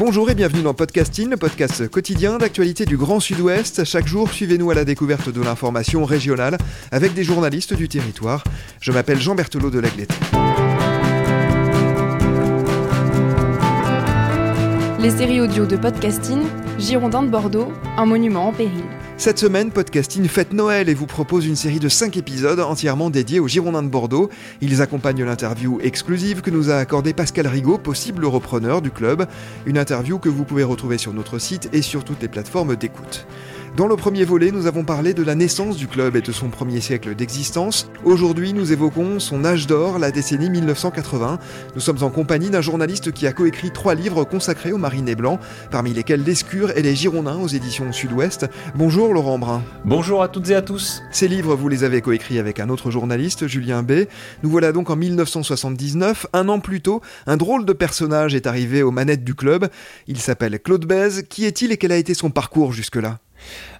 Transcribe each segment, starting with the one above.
Bonjour et bienvenue dans Podcasting, le podcast quotidien d'actualité du Grand Sud-Ouest. Chaque jour, suivez-nous à la découverte de l'information régionale avec des journalistes du territoire. Je m'appelle Jean Berthelot de Lagleté. Les séries audio de podcasting, Girondin de Bordeaux, un monument en péril. Cette semaine, Podcasting fête Noël et vous propose une série de 5 épisodes entièrement dédiés aux Girondins de Bordeaux. Ils accompagnent l'interview exclusive que nous a accordée Pascal Rigaud, possible repreneur du club. Une interview que vous pouvez retrouver sur notre site et sur toutes les plateformes d'écoute. Dans le premier volet, nous avons parlé de la naissance du club et de son premier siècle d'existence. Aujourd'hui, nous évoquons son âge d'or, la décennie 1980. Nous sommes en compagnie d'un journaliste qui a coécrit trois livres consacrés aux marinés blancs, parmi lesquels L'Escure et les Girondins aux éditions Sud-Ouest. Bonjour Laurent Brun. Bonjour à toutes et à tous. Ces livres, vous les avez coécrits avec un autre journaliste, Julien B. Nous voilà donc en 1979. Un an plus tôt, un drôle de personnage est arrivé aux manettes du club. Il s'appelle Claude Bèze. Qui est-il et quel a été son parcours jusque-là?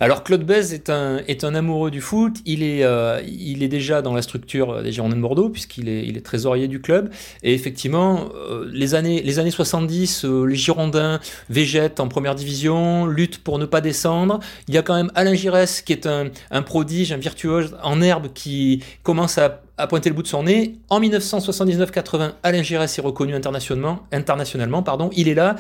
Alors Claude Bèze est un, est un amoureux du foot, il est, euh, il est déjà dans la structure des Girondins de Bordeaux puisqu'il est, il est trésorier du club et effectivement euh, les, années, les années 70, euh, les Girondins végètent en première division, luttent pour ne pas descendre, il y a quand même Alain Giresse qui est un, un prodige, un virtuose en herbe qui commence à à pointer le bout de son nez. En 1979-80, Alain Giresse est reconnu internationalement, internationalement pardon. il est là.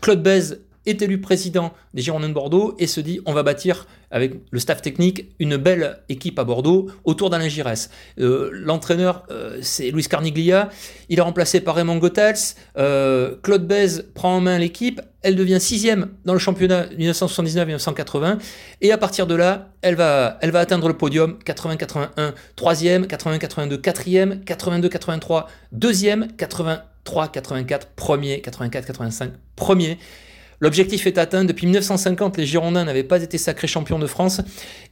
Claude Bèze est élu président des Girondins de Bordeaux et se dit on va bâtir avec le staff technique une belle équipe à Bordeaux autour d'Alain Giresse. Euh, L'entraîneur euh, c'est Luis Carniglia, il est remplacé par Raymond Goethals, euh, Claude Bèze prend en main l'équipe, elle devient sixième dans le championnat 1979-1980 et à partir de là elle va, elle va atteindre le podium 80-81 troisième, 80-82 quatrième, 82-83 deuxième, 83-84 premier, 84-85 premier. L'objectif est atteint. Depuis 1950, les Girondins n'avaient pas été sacrés champions de France.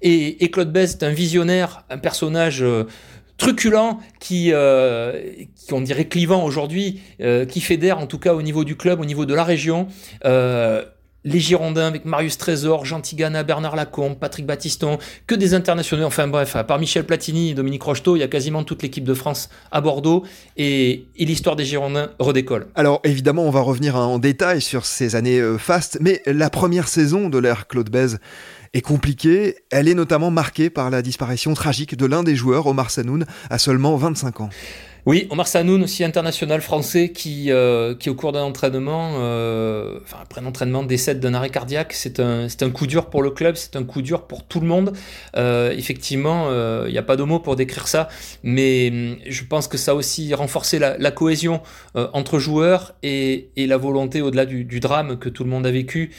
Et, Claude Bèze est un visionnaire, un personnage euh, truculent qui, euh, qui, on dirait clivant aujourd'hui, euh, qui fédère en tout cas au niveau du club, au niveau de la région les Girondins avec Marius Trésor, Jean Tigana, Bernard Lacombe, Patrick Battiston, que des internationaux. Enfin bref, à part Michel Platini et Dominique Rocheteau, il y a quasiment toute l'équipe de France à Bordeaux et, l'histoire des Girondins redécolle. Alors évidemment, on va revenir en détail sur ces années euh, fastes, mais la première saison de l'ère Claude Bèze est compliquée. Elle est notamment marquée par la disparition tragique de l'un des joueurs, Omar Sanoun, à seulement 25 ans. Oui, Omar Sanoun, aussi international français, qui, euh, qui au cours d'un entraînement, euh, enfin après un entraînement, décède d'un arrêt cardiaque. C'est un, un coup dur pour le club, c'est un coup dur pour tout le monde. Euh, effectivement, il n'y a pas de mots pour décrire ça, mais hum, je pense que ça a aussi renforcé la, cohésion entre joueurs et, et la volonté, au-delà du, drame que tout le monde a vécu,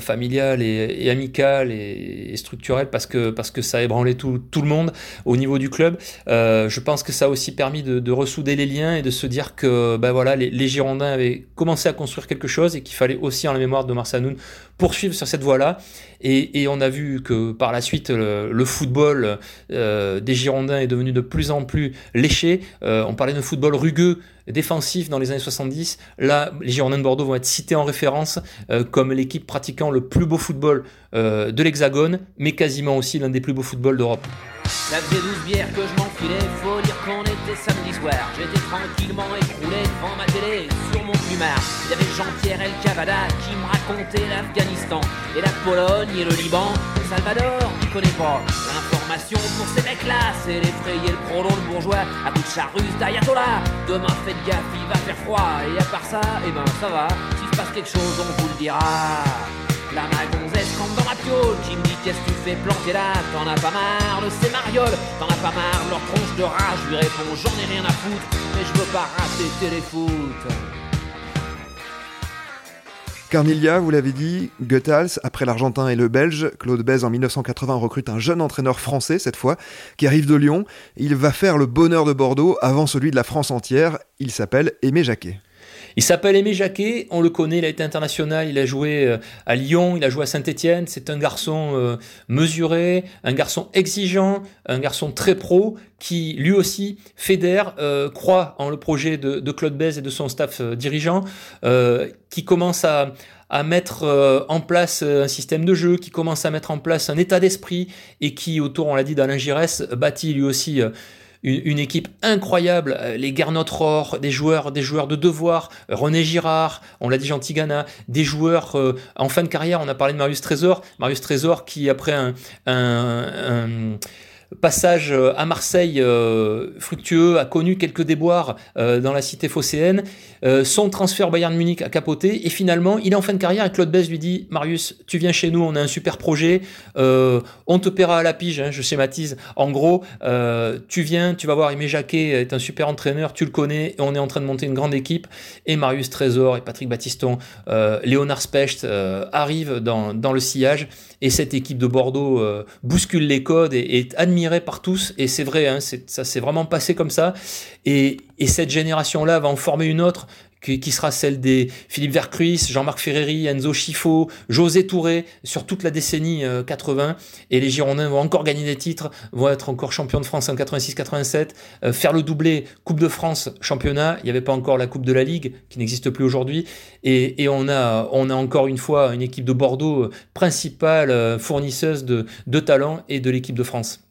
familial et, amical et, structurel, parce que, parce que ça a ébranlé tout, tout le monde au niveau du club. je pense que ça a aussi permis de ressouder les liens et de se dire que ben les, Girondins avaient commencé à construire quelque chose et qu'il fallait aussi, en la mémoire de Marsanoun, poursuivre sur cette voie-là. Et, on a vu que par la suite, le, football euh, des Girondins est devenu de plus en plus léché. Euh, on parlait de football rugueux, défensif dans les années 70. Là, les Girondins de Bordeaux vont être cités en référence euh, comme l'équipe pratiquant le plus beau football de l'Hexagone, mais quasiment aussi l'un des plus beaux footballs d'Europe. Ça faisait 12 bières que je m'enfilais, faut dire qu'on était samedi soir. J'étais tranquillement écroulé devant ma télé, sur mon plumard. Il y avait Jean-Pierre El Cavada qui me racontait l'Afghanistan et la Pologne et le Liban. Le Salvador, il connaît pas. L'information pour ces mecs-là, c'est l'effrayer le prolo, le bourgeois, à bout de charruse d'Ayatollah. Demain, faites gaffe, il va faire froid. Et à part ça, eh ben ça va. S'il se passe quelque chose, on vous le dira. La magonzesse dans ma piole qui me dit qu'est-ce que tu fais planter là? T'en as pas marre de ces marioles? T'en as pas marre leur tronche de rage? Je lui réponds j'en ai rien à foutre Mais je veux pas rater téléfoot Carnilia, vous l'avez dit, Goethals, après l'Argentin et le Belge, Claude Bèze en 1980 recrute un jeune entraîneur français cette fois, qui arrive de Lyon. Il va faire le bonheur de Bordeaux avant celui de la France entière. Il s'appelle Aimé Jacquet. Il s'appelle Aimé Jacquet, on le connaît, il a été international, il a joué euh, à Lyon, il a joué à Saint-Etienne. C'est un garçon euh, mesuré, un garçon exigeant, un garçon très pro qui lui aussi fédère, euh, croit en le projet de, Claude Bèze et de son staff dirigeant, qui commence à, à mettre en place un système de jeu, qui commence à mettre en place un état d'esprit et qui, autour, on l'a dit, d'Alain Giresse, bâtit lui aussi une, équipe incroyable, euh, les Gernot Rohr, des joueurs, des joueurs de devoir, René Girard, on l'a dit Jean Tigana, des joueurs euh, en fin de carrière, on a parlé de Marius Trésor, Marius Trésor qui après un passage euh, à Marseille euh, fructueux, a connu quelques déboires euh, dans la cité phocéenne. son transfert Bayern Munich a capoté et finalement il est en fin de carrière et Claude Bess lui dit Marius, tu viens chez nous, on a un super projet, on te paiera à la pige, hein, je schématise. En gros, tu viens, tu vas voir Aimé Jacquet est un super entraîneur, tu le connais, et on est en train de monter une grande équipe. Et Marius Trésor et Patrick Battiston, Léonard Specht arrivent dans, dans, le sillage et cette équipe de Bordeaux bouscule les codes et est par tous, et c'est vrai, hein, ça s'est vraiment passé comme ça. Et, et cette génération-là va en former une autre qui, sera celle des Philippe Vercruis, Jean-Marc Ferreri, Enzo Schifo, José Touré, sur toute la décennie 80. Euh, et les Girondins vont encore gagner des titres, vont être encore champions de France en 86-87, euh, faire le doublé Coupe de France, championnat. Il n'y avait pas encore la Coupe de la Ligue, qui n'existe plus aujourd'hui. Et, on, a, on a encore une fois une équipe de Bordeaux euh, principale fournisseuse de, de talent et de l'équipe de France.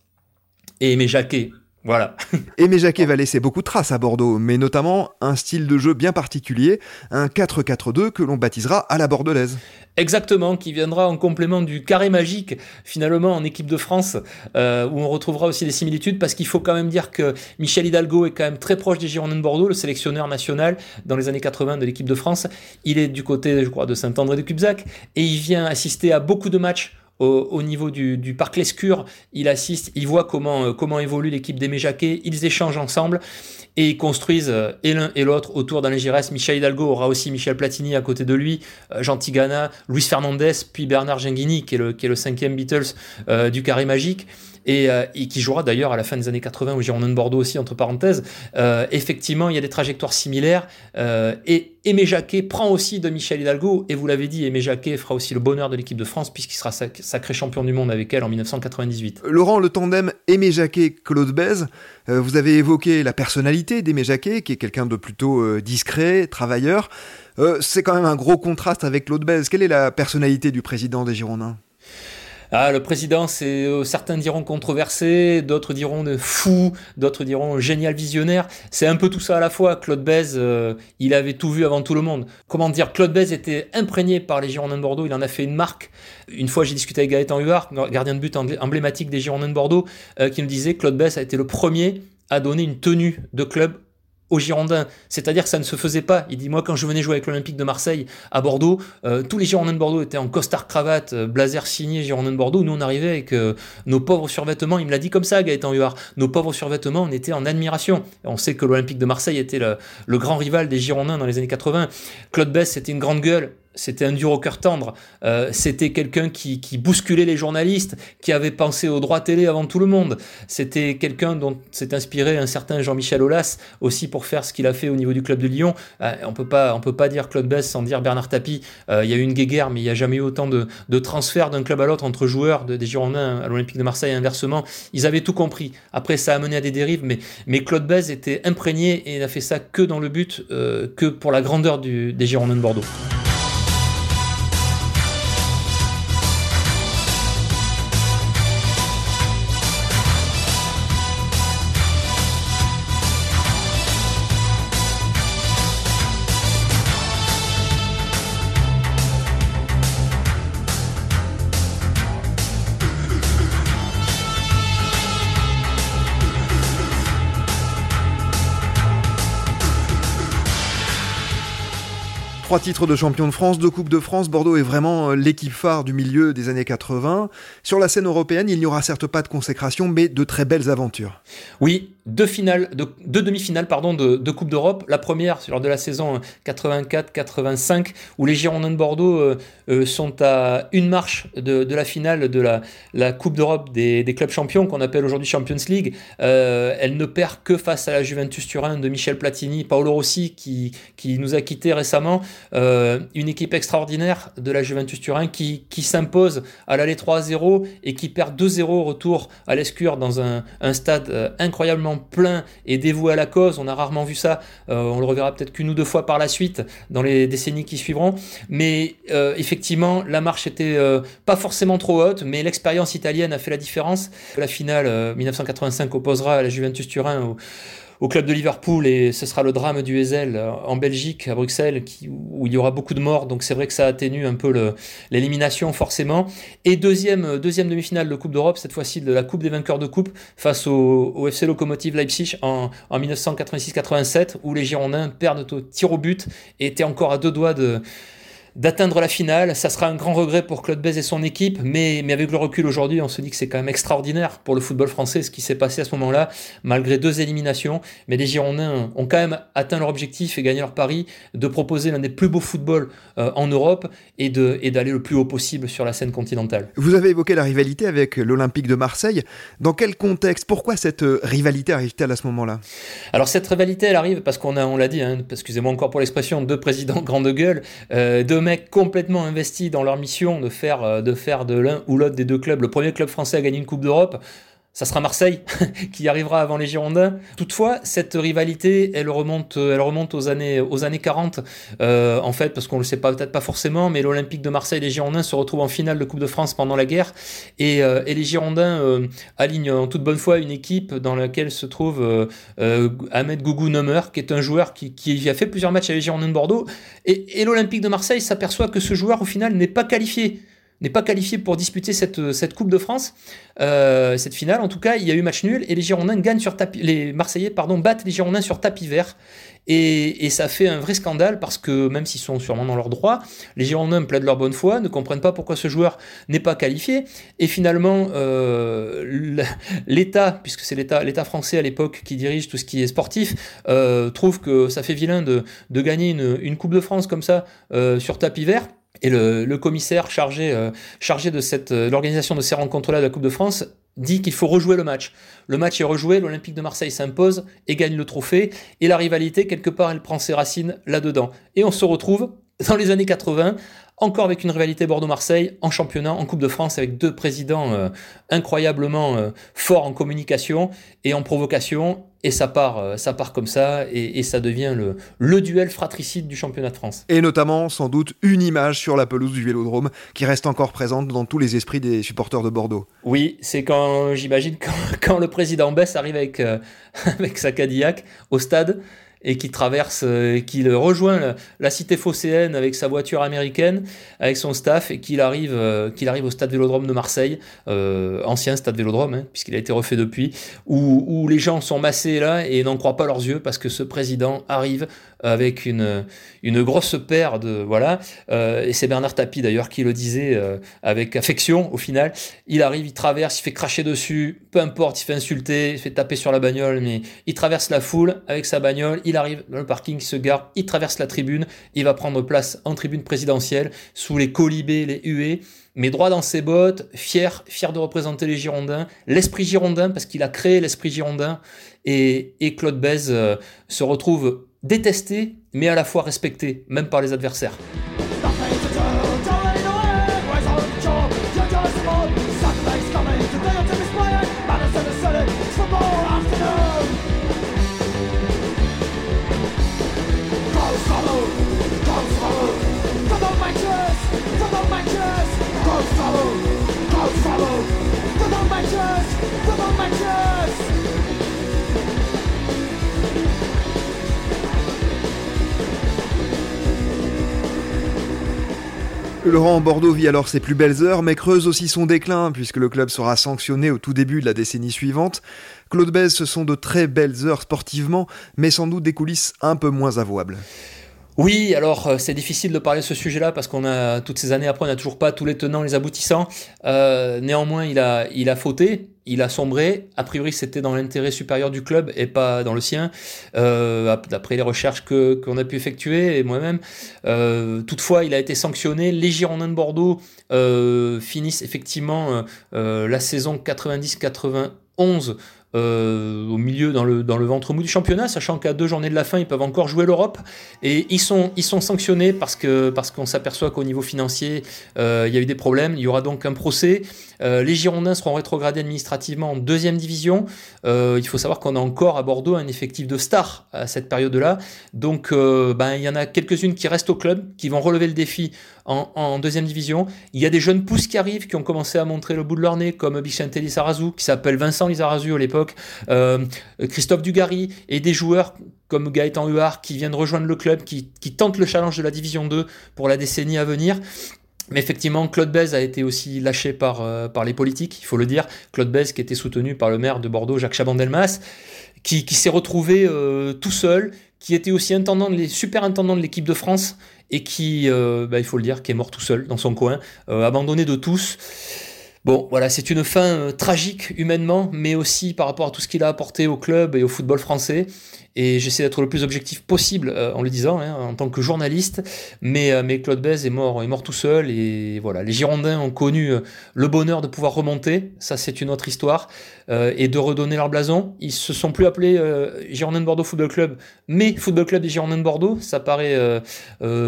Et Aimé Jacquet, voilà. Aimé Jacquet va laisser beaucoup de traces à Bordeaux, mais notamment un style de jeu bien particulier, un 4-4-2 que l'on baptisera à la bordelaise. Exactement, qui viendra en complément du carré magique, finalement, en équipe de France, euh, où on retrouvera aussi des similitudes, parce qu'il faut quand même dire que Michel Hidalgo est quand même très proche des Girondins de Bordeaux, le sélectionneur national dans les années 80 de l'équipe de France. Il est du côté, je crois, de Saint-André de Cubzac, et il vient assister à beaucoup de matchs au, niveau du, parc Lescure, il assiste, il voit comment, euh, comment évolue l'équipe des Méjaquets, ils échangent ensemble et ils construisent euh, et l'un et l'autre autour d'Alain Giresse. Michel Hidalgo aura aussi Michel Platini à côté de lui, euh, Jean Tigana, Luis Fernandez, puis Bernard Genghini, qui est le, qui est le cinquième Beatles du carré magique. Euh, et, qui jouera d'ailleurs à la fin des années 80 au Girondin de Bordeaux aussi, entre parenthèses. Euh, effectivement, il y a des trajectoires similaires. Euh, et Aimé Jacquet prend aussi de Michel Hidalgo, et vous l'avez dit, Aimé Jacquet fera aussi le bonheur de l'équipe de France, puisqu'il sera sacré champion du monde avec elle en 1998. Laurent, le tandem Aimé Jacquet-Claude Bèze, vous avez évoqué la personnalité d'Aimé Jacquet, qui est quelqu'un de plutôt discret, travailleur. c'est quand même un gros contraste avec Claude Bèze. Quelle est la personnalité du président des Girondins? Ah, le président, c'est euh, certains diront controversé, d'autres diront fou, d'autres diront génial visionnaire. C'est un peu tout ça à la fois. Claude Bèze, euh, il avait tout vu avant tout le monde. Comment dire Claude Bèze était imprégné par les Girondins de Bordeaux. Il en a fait une marque. Une fois, j'ai discuté avec Gaëtan Huard, gardien de but emblématique des Girondins de Bordeaux, euh, qui me disait Claude Bèze a été le premier à donner une tenue de club aux Girondins. C'est-à-dire que ça ne se faisait pas. Il dit, moi, quand je venais jouer avec l'Olympique de Marseille à Bordeaux, euh, tous les Girondins de Bordeaux étaient en costard cravate, euh, blazer signé Girondins de Bordeaux. Nous, on arrivait avec euh, nos pauvres survêtements. Il me l'a dit comme ça, Gaëtan Huard. Nos pauvres survêtements, on était en admiration. On sait que l'Olympique de Marseille était le, le, grand rival des Girondins dans les années 80. Claude Bess, c'était une grande gueule c'était un dur au cœur tendre. Euh, c'était quelqu'un qui, bousculait les journalistes, qui avait pensé au droit télé avant tout le monde. C'était quelqu'un dont s'est inspiré un certain Jean-Michel Aulas aussi pour faire ce qu'il a fait au niveau du club de Lyon. Euh, on peut pas, on peut pas dire Claude Bess sans dire Bernard Tapie. Euh, il y a eu une guéguerre, mais il n'y a jamais eu autant de, transferts d'un club à l'autre entre joueurs des Girondins à l'Olympique de Marseille et inversement. Ils avaient tout compris. Après, ça a mené à des dérives, mais, mais Claude Bess était imprégné et n'a fait ça que dans le but, que pour la grandeur des Girondins de Bordeaux. Trois titres de champion de France, deux Coupes de France, Bordeaux est vraiment euh, l'équipe phare du milieu des années 80. Sur la scène européenne, il n'y aura certes pas de consécration, mais de très belles aventures. Oui, deux finales, deux, demi-finales pardon de, Coupe d'Europe. La première lors de la saison 84-85 où les Girondins de Bordeaux euh, euh, sont à une marche de, la finale de la, Coupe d'Europe des, des, clubs champions qu'on appelle aujourd'hui Champions League. elle ne perd que face à la Juventus Turin de Michel Platini, Paolo Rossi qui, qui nous a quittés récemment. Euh, une équipe extraordinaire de la Juventus Turin qui, qui s'impose à l'aller 3-0 et qui perd 2-0 au retour à l'Escure dans un, un, stade euh, incroyablement plein et dévoué à la cause. On a rarement vu ça. Euh, on le reverra peut-être qu'une ou deux fois par la suite dans les décennies qui suivront. Mais effectivement, la marche était pas forcément trop haute, mais l'expérience italienne a fait la différence. La finale 1985 opposera la Juventus Turin au au club de Liverpool et ce sera le drame du Ezel euh, en Belgique, à Bruxelles, où il y aura beaucoup de morts. Donc c'est vrai que ça atténue un peu l'élimination forcément. Et deuxième, euh, deuxième demi-finale de Coupe d'Europe, cette fois-ci de la Coupe des vainqueurs de Coupe face au, au FC Lokomotiv Leipzig en, en 1986-87 où les Girondins perdent au tir au but et étaient encore à deux doigts de d'atteindre la finale. Ça sera un grand regret pour Claude Bez et son équipe, mais, mais avec le recul aujourd'hui, on se dit que c'est quand même extraordinaire pour le football français ce qui s'est passé à ce moment-là, malgré deux éliminations. Mais les Girondins ont quand même atteint leur objectif et gagné leur pari de proposer l'un des plus beaux footballs euh, en Europe et d'aller et le plus haut possible sur la scène continentale. Vous avez évoqué la rivalité avec l'Olympique de Marseille. Dans quel contexte Pourquoi cette euh, rivalité arrive-t-elle à ce moment-là? Alors cette rivalité, elle arrive parce qu'on a, on l'a dit, hein, excusez-moi encore pour l'expression, deux présidents grande gueule, euh, deux complètement investis dans leur mission de faire euh, de, faire de l'un ou l'autre des deux clubs. Le premier club français à gagner une Coupe d'Europe ça sera Marseille qui arrivera avant les Girondins. Toutefois, cette rivalité, elle remonte, remonte aux années, aux années 40, euh, en fait, parce qu'on le sait peut-être pas forcément, mais l'Olympique de Marseille et les Girondins se retrouvent en finale de Coupe de France pendant la guerre, et, euh, les Girondins euh, alignent en toute bonne foi une équipe dans laquelle se trouve euh, Ahmed Gougou Nomer, qui est un joueur qui, a fait plusieurs matchs avec les Girondins de Bordeaux, et l'Olympique de Marseille s'aperçoit que ce joueur, au final, n'est pas qualifié n'est pas qualifié pour disputer cette, cette Coupe de France, euh, cette finale. En tout cas, il y a eu match nul et les Girondins gagnent sur les Marseillais pardon battent les Girondins sur tapis vert. Et, ça fait un vrai scandale parce que même s'ils sont sûrement dans leur droit, les Girondins plaident leur bonne foi, ne comprennent pas pourquoi ce joueur n'est pas qualifié. Et finalement euh, l'État, puisque c'est l'État français à l'époque qui dirige tout ce qui est sportif, euh, trouve que ça fait vilain de, gagner une, Coupe de France comme ça euh, sur tapis vert et le, commissaire chargé, euh, de euh, l'organisation de ces rencontres-là de la Coupe de France dit qu'il faut rejouer le match. Le match est rejoué, l'Olympique de Marseille s'impose et gagne le trophée, et la rivalité, quelque part, elle prend ses racines là-dedans. Et on se retrouve dans les années 80 encore avec une rivalité Bordeaux-Marseille en championnat, en Coupe de France, avec deux présidents euh, incroyablement forts en communication et en provocation. Et ça part, euh, ça part comme ça, et, et, ça devient le, le duel fratricide du championnat de France. Et notamment, sans doute, une image sur la pelouse du Vélodrome qui reste encore présente dans tous les esprits des supporters de Bordeaux. Oui, c'est quand, j'imagine, quand, quand, le président Bess arrive avec, avec sa Cadillac au stade et qui traverse, euh, qui rejoint la, cité phocéenne avec sa voiture américaine, avec son staff, et qu'il arrive, euh, qu'il arrive au stade Vélodrome de Marseille, euh, ancien stade Vélodrome, hein, puisqu'il a été refait depuis, où, les gens sont massés là et n'en croient pas leurs yeux parce que ce président arrive avec une, une grosse paire de voilà. Euh, et c'est Bernard Tapie d'ailleurs qui le disait euh, avec affection au final. Il arrive il traverse il fait cracher dessus peu importe il fait insulter il fait taper sur la bagnole mais il traverse la foule avec sa bagnole. Il arrive dans le parking il se gare il traverse la tribune il va prendre place en tribune présidentielle sous les colibés les huées. Mais droit dans ses bottes, fier, fier de représenter les Girondins, l'esprit girondin, parce qu'il a créé l'esprit girondin, et, et Claude Bèze euh, se retrouve détesté, mais à la fois respecté, même par les adversaires. Laurent Bordeaux vit alors ses plus belles heures, mais creuse aussi son déclin, puisque le club sera sanctionné au tout début de la décennie suivante. Claude Bèze, ce sont de très belles heures sportivement, mais sans doute des coulisses un peu moins avouables. Oui, alors c'est difficile de parler de ce sujet-là parce qu'on a toutes ces années après, on n'a toujours pas tous les tenants, les aboutissants. néanmoins, il a, il fauté il a sombré. A priori, c'était dans l'intérêt supérieur du club et pas dans le sien, euh, d'après les recherches que qu'on a pu effectuer et moi-même. Euh, toutefois, il a été sanctionné. Les Girondins de Bordeaux euh, finissent effectivement la saison 90-91 euh, au dans le, dans le ventre mou du championnat, sachant qu'à deux journées de la fin, ils peuvent encore jouer l'Europe. Et ils sont, ils sont sanctionnés parce que parce qu'on s'aperçoit qu'au niveau financier, euh, il y a eu des problèmes. Il y aura donc un procès. Euh, les Girondins seront rétrogradés administrativement en deuxième division. il faut savoir qu'on a encore à Bordeaux un effectif de stars à cette période-là. Donc, ben, il y en a quelques-unes qui restent au club, qui vont relever le défi en, deuxième division. Il y a des jeunes pousses qui arrivent, qui ont commencé à montrer le bout de leur nez, comme Bichente Lizarazu, qui s'appelle Vincent Lizarazu à l'époque, euh, Christophe Dugarry, et des joueurs comme Gaëtan Huard qui viennent rejoindre le club, qui, tentent le challenge de la division 2 pour la décennie à venir. Mais effectivement, Claude Bèze a été aussi lâché par, euh, par les politiques, il faut le dire. Claude Bèze qui était soutenu par le maire de Bordeaux, Jacques Chaban-Delmas, qui, qui s'est retrouvé euh, tout seul, qui était aussi intendant, les super intendant de l'équipe de France et qui, euh, bah, il faut le dire, qui est mort tout seul dans son coin, euh, abandonné de tous. Bon, voilà, c'est une fin euh, tragique humainement, mais aussi par rapport à tout ce qu'il a apporté au club et au football français. Et j'essaie d'être le plus objectif possible en le disant, hein, en tant que journaliste. Mais, mais Claude Bèze est mort, est mort tout seul. Et voilà, les Girondins ont connu le bonheur de pouvoir remonter. Ça, c'est une autre histoire. et de redonner leur blason. Ils se sont plus appelés Girondins de Bordeaux Football Club, mais Football Club des Girondins de Bordeaux. Ça paraît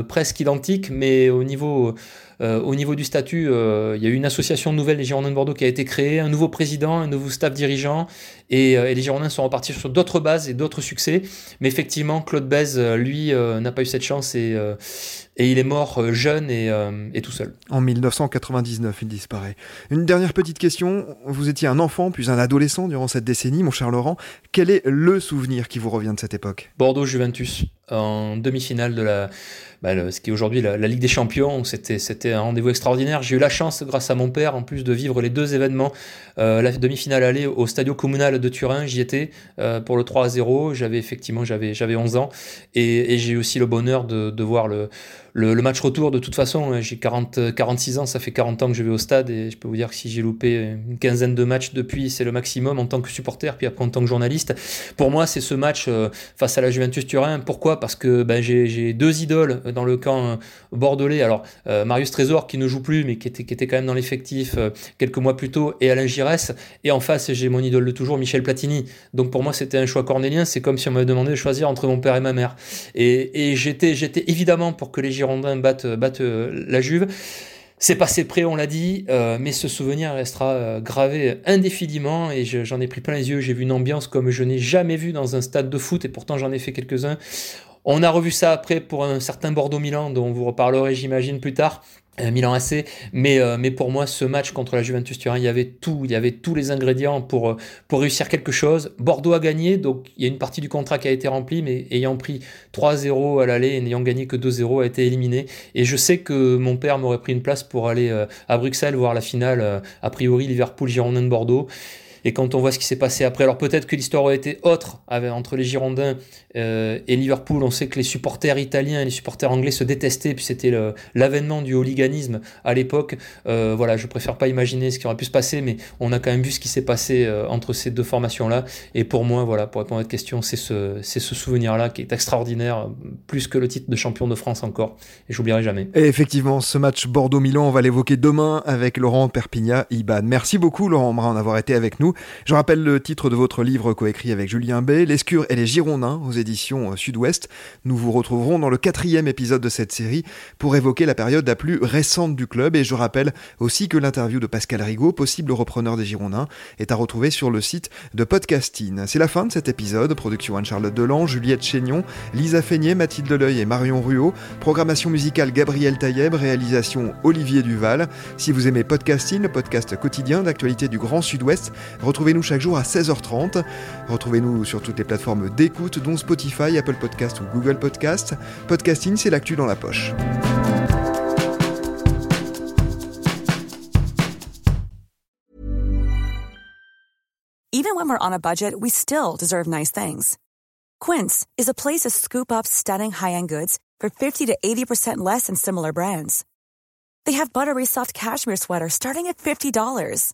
presque identique, mais au niveau euh, au niveau du statut, euh, il y a eu une association nouvelle des Girondins de Bordeaux qui a été créée, un nouveau président, un nouveau staff dirigeant, et, euh, les Girondins sont repartis sur d'autres bases et d'autres succès. Mais effectivement, Claude Bèze, lui, n'a pas eu cette chance et, et il est mort jeune et, et, tout seul. En 1999, il disparaît. Une dernière petite question. Vous étiez un enfant, puis un adolescent durant cette décennie, mon cher Laurent. Quel est le souvenir qui vous revient de cette époque? Bordeaux-Juventus, en demi-finale de la bah, ce qui est aujourd'hui la, Ligue des Champions. C'était un rendez-vous extraordinaire. J'ai eu la chance, grâce à mon père, en plus de vivre les deux événements. Euh, la demi-finale allée au Stadio Comunal de Turin, j'y étais euh, pour le 3 à 0. J'avais effectivement j'avais 11 ans et, j'ai eu aussi le bonheur de voir le, le, match retour, de toute façon, hein, j'ai 40, 46 ans, ça fait 40 ans que je vais au stade et je peux vous dire que si j'ai loupé une quinzaine de matchs depuis, c'est le maximum en tant que supporter, puis après en tant que journaliste. Pour moi, c'est ce match euh, face à la Juventus Turin. Pourquoi? Parce que ben, j'ai deux idoles dans le camp euh, bordelais. Alors, euh, Marius Trésor qui ne joue plus, mais qui était, qui était quand même dans l'effectif quelques mois plus tôt, et Alain Giresse. Et en face, j'ai mon idole de toujours, Michel Platini. Donc pour moi, c'était un choix cornélien. C'est comme si on m'avait demandé de choisir entre mon père et ma mère. Et, et j'étais évidemment pour que les Girondins battent, battent euh, la Juve. C'est passé près, on l'a dit, euh, mais ce souvenir restera euh, gravé indéfiniment et j'en ai pris plein les yeux. J'ai vu une ambiance comme je n'ai jamais vu dans un stade de foot et pourtant j'en ai fait quelques-uns. On a revu ça après pour un certain Bordeaux-Milan dont vous reparlerez, j'imagine, plus tard. Euh, Milan AC, mais, euh, mais pour moi, ce match contre la Juventus Turin, il y avait tout, il y avait tous les ingrédients pour, euh, pour réussir quelque chose. Bordeaux a gagné, donc il y a une partie du contrat qui a été remplie, mais ayant pris 3-0 à l'aller et n'ayant gagné que 2-0, a été éliminé. Et je sais que mon père m'aurait pris une place pour aller à Bruxelles voir la finale, a priori Liverpool-Girondin de Bordeaux. Et quand on voit ce qui s'est passé après, alors peut-être que l'histoire aurait été autre entre les Girondins euh, et Liverpool. On sait que les supporters italiens et les supporters anglais se détestaient, puis c'était l'avènement du hooliganisme à l'époque. Euh, voilà, je préfère pas imaginer ce qui aurait pu se passer, mais on a quand même vu ce qui s'est passé euh, entre ces deux formations-là. Et pour moi, voilà, pour répondre à votre question, c'est ce, ce souvenir-là qui est extraordinaire, plus que le titre de champion de France encore. Et j'oublierai jamais. Et effectivement, ce match Bordeaux-Milan, on va l'évoquer demain avec Laurent Perpignan-Iban. Merci beaucoup, Laurent Brun, d'avoir été avec nous. Je rappelle le titre de votre livre coécrit avec Julien Bay, L'escure et les Girondins aux éditions euh, Sud-Ouest. Nous vous retrouverons dans le quatrième épisode de cette série pour évoquer la période la plus récente du club et je rappelle aussi que l'interview de Pascal Rigaud, possible repreneur des Girondins, est à retrouver sur le site de Podcasting. C'est la fin de cet épisode. Production Anne-Charlotte Delan, Juliette Chénion, Lisa Feignet, Mathilde Deleuil et Marion Ruot. Programmation musicale Gabriel Taïeb, réalisation Olivier Duval. Si vous aimez Podcasting, le podcast quotidien d'actualité du Grand Sud-Ouest, Retrouvez-nous chaque jour à 16h30. Retrouvez-nous sur toutes les plateformes d'écoute, dont Spotify, Apple Podcast ou Google Podcast. Podcasting, c'est l'actu dans la poche. Even when we're on a budget, we still deserve nice things. Quince is a place to scoop up stunning high-end goods for 50 to 80% less than similar brands. They have buttery soft cashmere sweaters starting at $50,